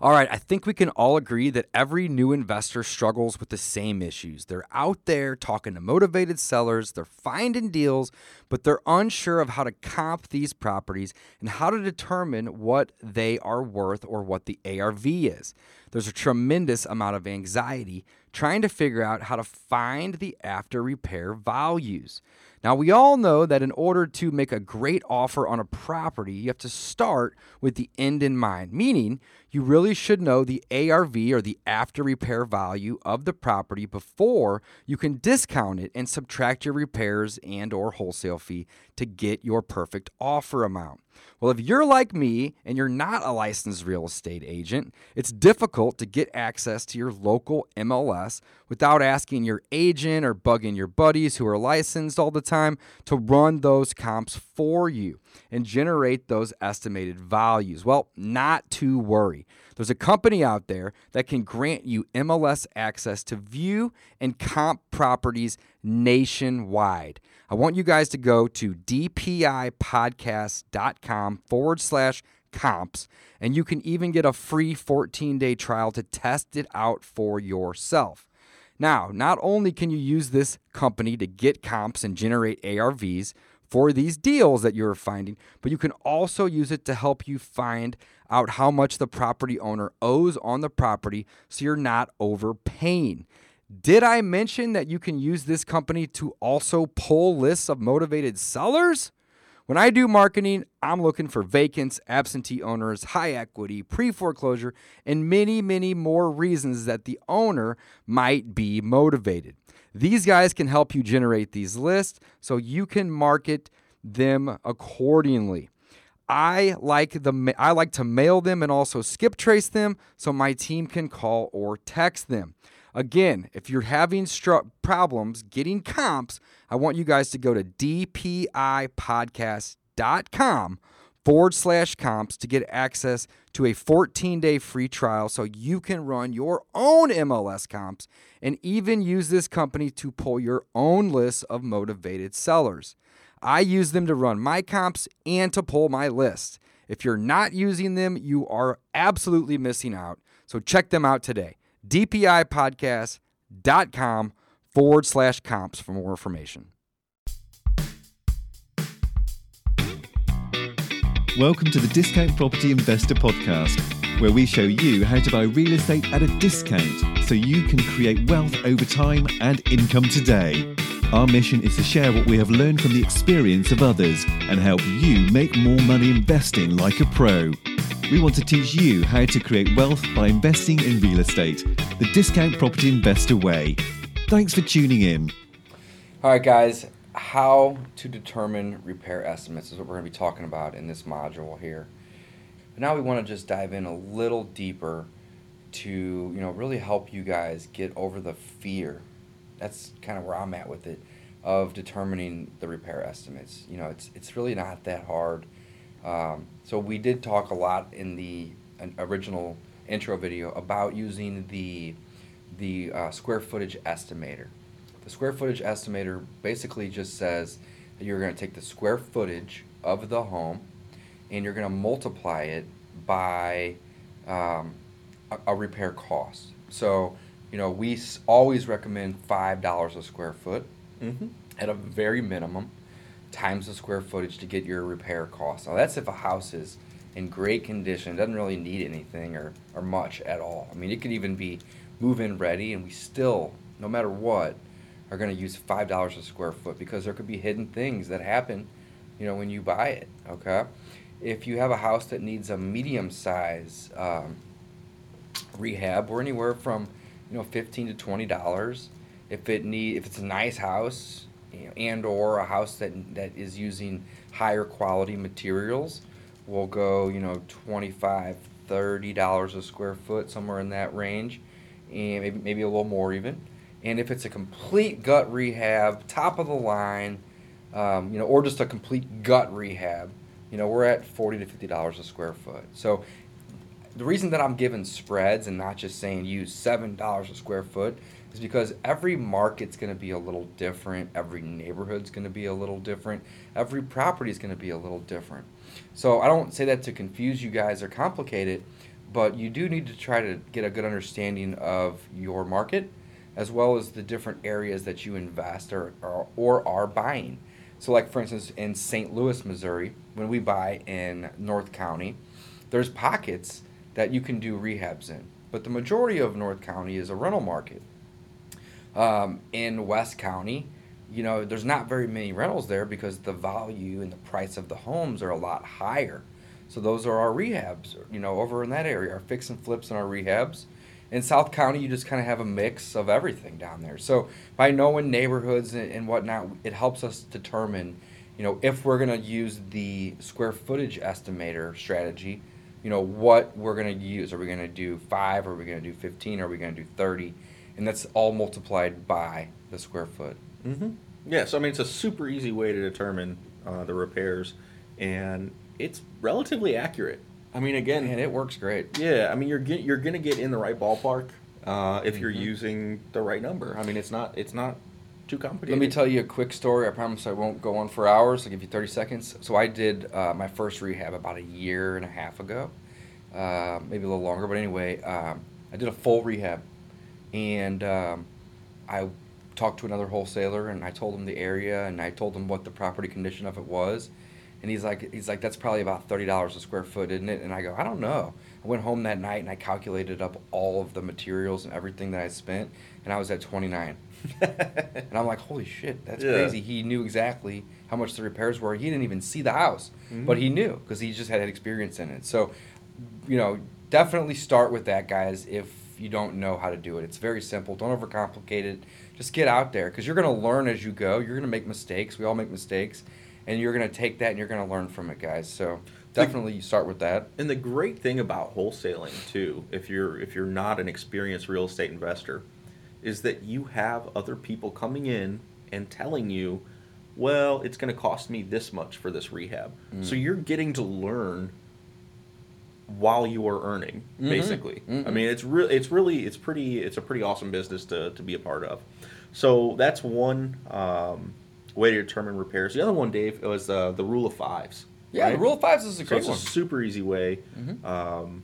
All right, I think we can all agree that every new investor struggles with the same issues. They're out there talking to motivated sellers, they're finding deals, but they're unsure of how to comp these properties and how to determine what they are worth or what the ARV is. There's a tremendous amount of anxiety trying to figure out how to find the after repair values. Now, we all know that in order to make a great offer on a property, you have to start with the end in mind, meaning you really should know the ARV or the after repair value of the property before you can discount it and subtract your repairs and or wholesale fee to get your perfect offer amount. Well, if you're like me and you're not a licensed real estate agent, it's difficult to get access to your local MLS without asking your agent or bugging your buddies who are licensed all the time to run those comps for you and generate those estimated values. Well, not to worry. There's a company out there that can grant you MLS access to view and comp properties nationwide. I want you guys to go to dpipodcast.com forward slash comps, and you can even get a free 14 day trial to test it out for yourself. Now, not only can you use this company to get comps and generate ARVs for these deals that you're finding, but you can also use it to help you find out how much the property owner owes on the property so you're not overpaying. Did I mention that you can use this company to also pull lists of motivated sellers? When I do marketing, I'm looking for vacants, absentee owners, high equity, pre foreclosure, and many, many more reasons that the owner might be motivated. These guys can help you generate these lists so you can market them accordingly. I like the I like to mail them and also skip trace them so my team can call or text them. Again, if you're having problems getting comps, I want you guys to go to dpipodcast.com forward slash comps to get access to a 14 day free trial so you can run your own MLS comps and even use this company to pull your own list of motivated sellers. I use them to run my comps and to pull my list. If you're not using them, you are absolutely missing out. So check them out today dpipodcast.com forward slash comps for more information. Welcome to the Discount Property Investor Podcast, where we show you how to buy real estate at a discount so you can create wealth over time and income today. Our mission is to share what we have learned from the experience of others and help you make more money investing like a pro. We want to teach you how to create wealth by investing in real estate, the discount property investor way. Thanks for tuning in. All right, guys, how to determine repair estimates is what we're going to be talking about in this module here. But now we want to just dive in a little deeper to, you know, really help you guys get over the fear. That's kind of where I'm at with it of determining the repair estimates. You know, it's it's really not that hard um, so we did talk a lot in the original intro video about using the the uh, square footage estimator. The square footage estimator basically just says that you're going to take the square footage of the home and you're going to multiply it by um, a, a, repair cost. So, you know, we always recommend $5 a square foot mm-hmm. at a very minimum times the square footage to get your repair cost. Now that's if a house is in great condition, doesn't really need anything or, or much at all. I mean, it could even be move-in ready, and we still, no matter what, are going to use five dollars a square foot because there could be hidden things that happen, you know, when you buy it. Okay, if you have a house that needs a medium size um, rehab, we're anywhere from you know fifteen to twenty dollars. If it need, if it's a nice house, and or a house that that is using higher quality materials will go you know 25 30 dollars a square foot somewhere in that range and maybe, maybe a little more even and if it's a complete gut rehab top of the line um, you know or just a complete gut rehab you know we're at 40 to 50 dollars a square foot so the reason that i'm giving spreads and not just saying use seven dollars a square foot is because every market's going to be a little different, every neighborhood's going to be a little different, every property is going to be a little different. So I don't say that to confuse you guys or complicate it, but you do need to try to get a good understanding of your market as well as the different areas that you invest or, or, or are buying. So, like for instance, in St. Louis, Missouri, when we buy in North County, there's pockets that you can do rehabs in, but the majority of North County is a rental market. Um, in West County, you know, there's not very many rentals there because the value and the price of the homes are a lot higher. So those are our rehabs, you know, over in that area, our fix and flips and our rehabs. In South County, you just kind of have a mix of everything down there. So by knowing neighborhoods and, and whatnot, it helps us determine, you know, if we're going to use the square footage estimator strategy, you know, what we're going to use. Are we going to do five? Are we going to do 15? Are we going to do 30? And that's all multiplied by the square foot. Mm-hmm. Yeah, so I mean, it's a super easy way to determine uh, the repairs, and it's relatively accurate. I mean, again, And it works great. yeah, I mean, you're get, you're gonna get in the right ballpark uh, if you're Mhm. using the right number. I mean, it's not it's not too complicated. Let me tell you a quick story. I promise I won't go on for hours. I'll give you 30 seconds. So I did uh, my first rehab about a year and a half ago, uh, maybe a little longer. But anyway, um, I did a full rehab, and um, I talked to another wholesaler, and I told him the area, and I told him what the property condition of it was, and he's like, he's like, that's probably about thirty dollars a square foot, isn't it? And I go, I don't know. I went home that night and I calculated up all of the materials and everything that I spent, and I was at 29. And I'm like, holy shit, that's Yeah. crazy. He knew exactly how much the repairs were. He didn't even see the house, Mhm. but he knew because he just had experience in it. So, you know, definitely start with that, guys, if you don't know how to do it. It's very simple. Don't overcomplicate it. Just get out there because you're going to learn as you go. You're going to make mistakes. We all make mistakes. And you're going to take that and you're going to learn from it, guys. So, definitely you start with that. And the great thing about wholesaling too, if you're if you're not an experienced real estate investor, is that you have other people coming in and telling you, well, it's going to cost me this much for this rehab. Mm. So you're getting to learn while you are earning, Mhm. basically. I Mhm. mean, it's really it's really it's pretty it's a pretty awesome business to to be a part of. So that's one um, way to determine repairs. The other one, Dave, was uh, the rule of fives. Yeah, right? the rule of fives is a So great it's one. a super easy way Mhm. um,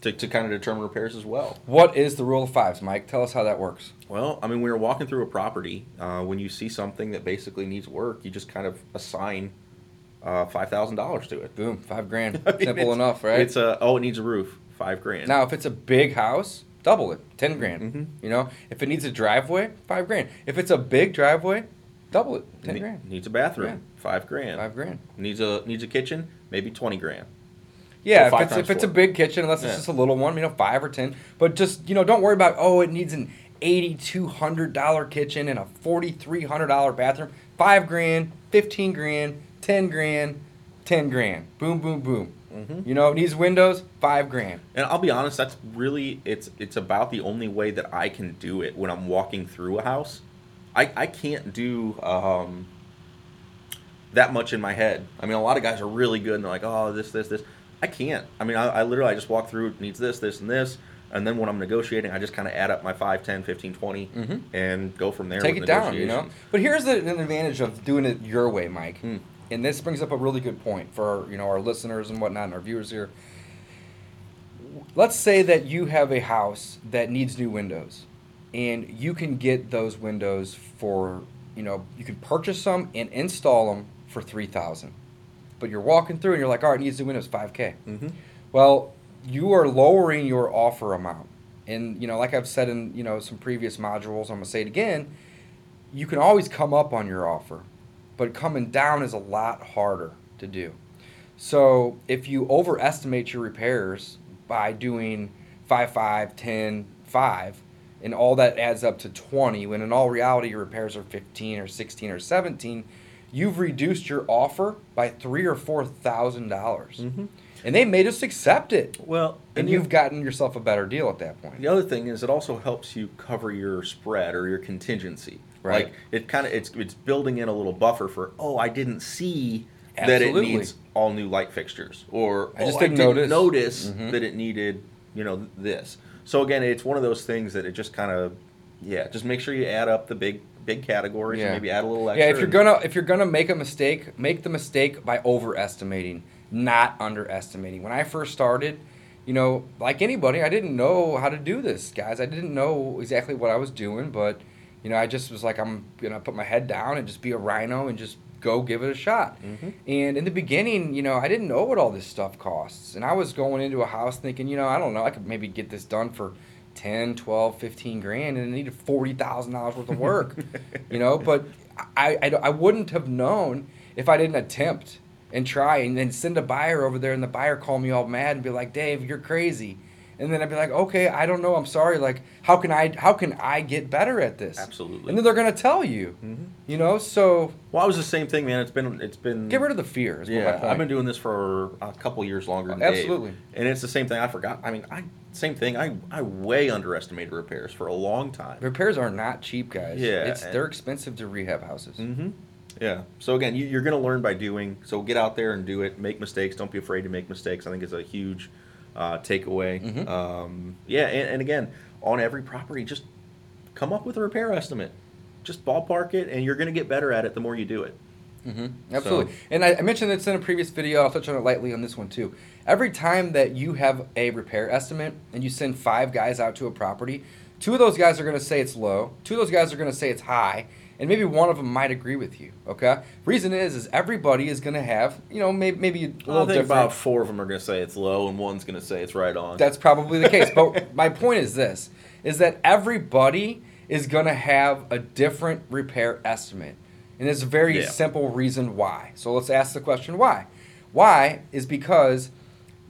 to, to kind of determine repairs as well. What is the rule of fives, Mike? Tell us how that works. Well, I mean, we were walking through a property. Uh, when you see something that basically needs work, you just kind of assign uh, five thousand dollars to it. Boom, five grand. I mean, Simple enough, right? It's a oh, it needs a roof, five grand. Now, if it's a big house, double it, ten grand. Mhm. You know, if it needs a driveway, five grand. If it's a big driveway, double it, ten Ne- grand, Needs a bathroom, Yeah. five grand. five grand. Needs a needs a kitchen, maybe twenty grand. Yeah, So if it's if it's a big kitchen, unless Yeah. it's just a little one, you know, five or ten. But just you know, don't worry about oh, it needs an eighty-two hundred dollar kitchen and a forty-three hundred dollar bathroom. Five grand, fifteen grand, ten grand, ten grand. Boom, boom, boom. Mhm. You know, needs windows, five grand. And I'll be honest, that's really it's it's about the only way that I can do it when I'm walking through a house. I, I can't do um, that much in my head. I mean, a lot of guys are really good and they're like, oh, this, this, this. I can't. I mean, I, I literally I just walk through, it needs this, this, and this. And then when I'm negotiating, I just kind of add up my 5, 10, 15, 20 Mhm. and go from there. take with it down, you know. But here's the, an advantage of doing it your way, Mike. Hmm. And this brings up a really good point for you know our listeners and whatnot and our viewers here. Let's say that you have a house that needs new windows, and you can get those windows for you know you can purchase some and install them for three thousand. But you're walking through and you're like, all right, it needs new windows, five k. Mhm. Well, you are lowering your offer amount. And you know, like I've said in, you know, some previous modules, I'm going to say it again, you can always come up on your offer, but coming down is a lot harder to do. So, if you overestimate your repairs by doing 5 5 10 5 and all that adds up to 20 when in all reality your repairs are 15 or 16 or 17, you've reduced your offer by 3 or 4,000 dollars. Mhm. And they made us accept it. Well, And the- you've gotten yourself a better deal at that point. The other thing is it also helps you cover your spread or your contingency. Right. Like it kind of it's it's building in a little buffer for oh I didn't see that it needs all new light fixtures or I just oh, didn't I didn't notice." notice Mhm. that it needed you know this. So again, it's one of those things that it just kind of yeah just make sure you add up the big big categories Yeah. and maybe add a little extra. Yeah, if you're gonna if you're gonna make a mistake, make the mistake by overestimating, not underestimating. When I first started, you know, like anybody, I didn't know how to do this, guys. I didn't know exactly what I was doing, but you know, I just was like, I'm gonna put my head down and just be a rhino and just go give it a shot. Mhm. And in the beginning, you know, I didn't know what all this stuff costs. And I was going into a house thinking, you know, I don't know, I could maybe get this done for 10, 12, 15 grand and it needed $40,000 worth of work, you know, but I, I, I wouldn't have known if I didn't attempt and try and then send a buyer over there and the buyer call me all mad and be like, Dave, you're crazy. And then I'd be like, okay, I don't know, I'm sorry. Like, how can I, how can I get better at this? Absolutely. And then they're gonna tell you, mm-hmm. you know. So Well, I was the same thing, man. It's been it's been get rid of the fear. Is what my Yeah, point. I've been doing this for a couple years longer. Than Absolutely. Dave. and it's the same thing. I forgot. I mean, I same thing. I I way underestimated repairs for a long time. Repairs are not cheap, guys. Yeah, it's and- they're expensive to rehab houses. Mm-hmm. Yeah. So again, you, you're going to learn by doing. So get out there and do it. Make mistakes. Don't be afraid to make mistakes. I think is a huge uh, takeaway. Mhm. Um, yeah, and, and again, on every property, just come up with a repair estimate. Just ballpark it, and you're going to get better at it the more you do it. Mm-hmm. Absolutely. And I, I mentioned this in a previous video. I'll touch on it lightly on this one too. Every time that you have a repair estimate and you send five guys out to a property, two of those guys are going to say it's low. Two of those guys are going to say it's high. And maybe one of them might agree with you. Okay. Reason is, is everybody is going to have, you know, maybe maybe a I little think different. about four of them are going to say it's low, and one's going to say it's right on. That's probably the case. But my point is this is that everybody is going to have a different repair estimate. And it's a very Yeah. simple reason why. So let's ask the question why. Why is because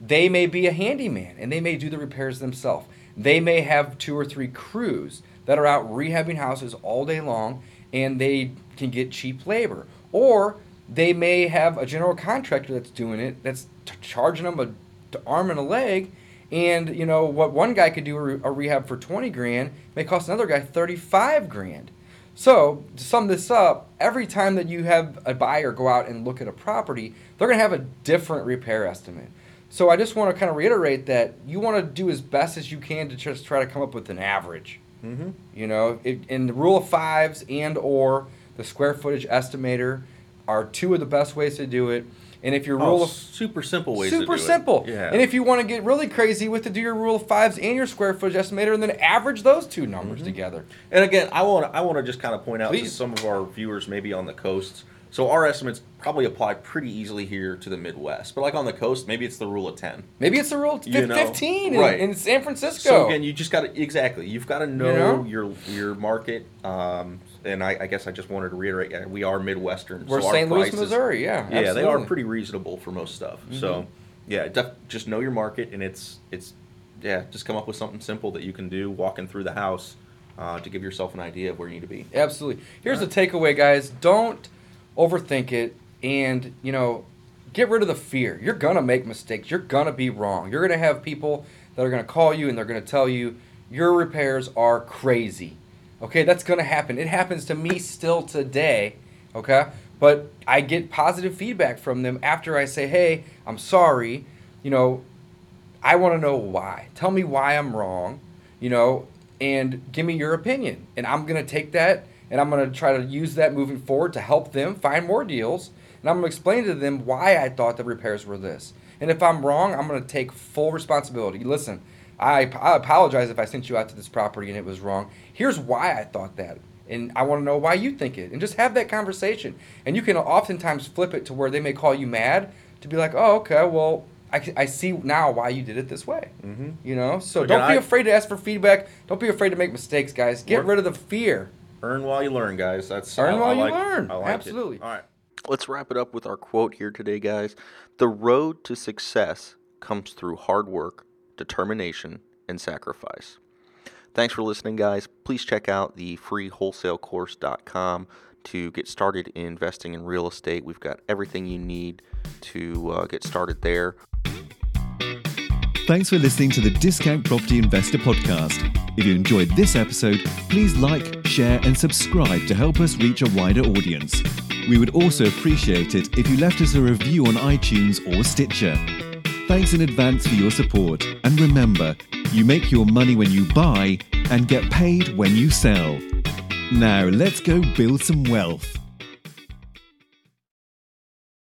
they may be a handyman and they may do the repairs themselves. They may have two or three crews that are out rehabbing houses all day long and they can get cheap labor. Or they may have a general contractor that's doing it that's t- charging them a t- arm and a leg and you know what one guy could do a, a rehab for 20 grand may cost another guy 35 grand. So to sum this up every time that you have a buyer go out and look at a property they're going to have a different repair estimate. So i just want to kind of reiterate that you want to do as best as you can to just try to come up with an average mm-hmm. you know, it, and the rule of fives and or the square footage estimator are two of the best ways to do it. And if your rule Oh, of super simple ways. to super do it. simple, Yeah. and if you want to get really crazy with it, do your rule of fives and your square footage estimator, and then average those two numbers Mm-hmm. together. And again, I want to I want to just kind of point out to some of our viewers maybe on the coasts. So our estimates probably apply pretty easily here to the Midwest, but like on the coast, maybe it's the rule of ten. Maybe it's the rule of You know, 15 right. in, in San Francisco. So again, you just got to exactly. You've got to know, know? your your market. Um, and I, I guess I just wanted to reiterate, yeah, we are Midwestern. We're so St. Louis, Missouri. Yeah, Yeah, they are. Mm-hmm. pretty reasonable for most stuff. So yeah, def- just know your market, and it's it's yeah, just come up with something simple that you can do walking through the house uh, to give yourself an idea of where you need to be. Absolutely. Here's the takeaway, guys. Don't overthink it and, you know, get rid of the fear. You're to make mistakes. You're to be wrong. You're to have people that are to call you and they're to tell you your repairs are crazy. Okay, that's to happen. It happens to me still today. Okay? But I get positive feedback from them after I say, "Hey, I'm sorry." You know, I want to know why. Tell me why I'm wrong, you know, and give me your opinion. And I'm to take that and I'm going to try to use that moving forward to help them find more deals. And I'm going to explain to them why I thought the repairs were this. And if I'm wrong, I'm going to take full responsibility. Listen, I, I apologize if I sent you out to this property and it was wrong. Here's why I thought that. And I want to know why you think it. And just have that conversation. And you can oftentimes flip it to where they may call you mad to be like, oh, okay, well, I, I see now why you did it this way. Mhm. You know? So Again, don't be I- afraid to ask for feedback. Don't be afraid to make mistakes, guys. Get rid of the fear. Earn while you learn, guys. That's Earn I- while I you like- learn. I like it. Absolutely. All right. Let's wrap it up with our quote here today, guys. The road to success comes through hard work, determination, and sacrifice. Thanks for listening, guys. Please check out the free wholesalecourse.com to get started in investing in real estate. We've got everything you need to uh, get started there. Thanks for listening to the Discount Property Investor Podcast. If you enjoyed this episode, please like, share, and subscribe to help us reach a wider audience. We would also appreciate it if you left us a review on iTunes or Stitcher. Thanks in advance for your support, and remember, you make your money when you buy and get paid when you sell. Now, let's go build some wealth.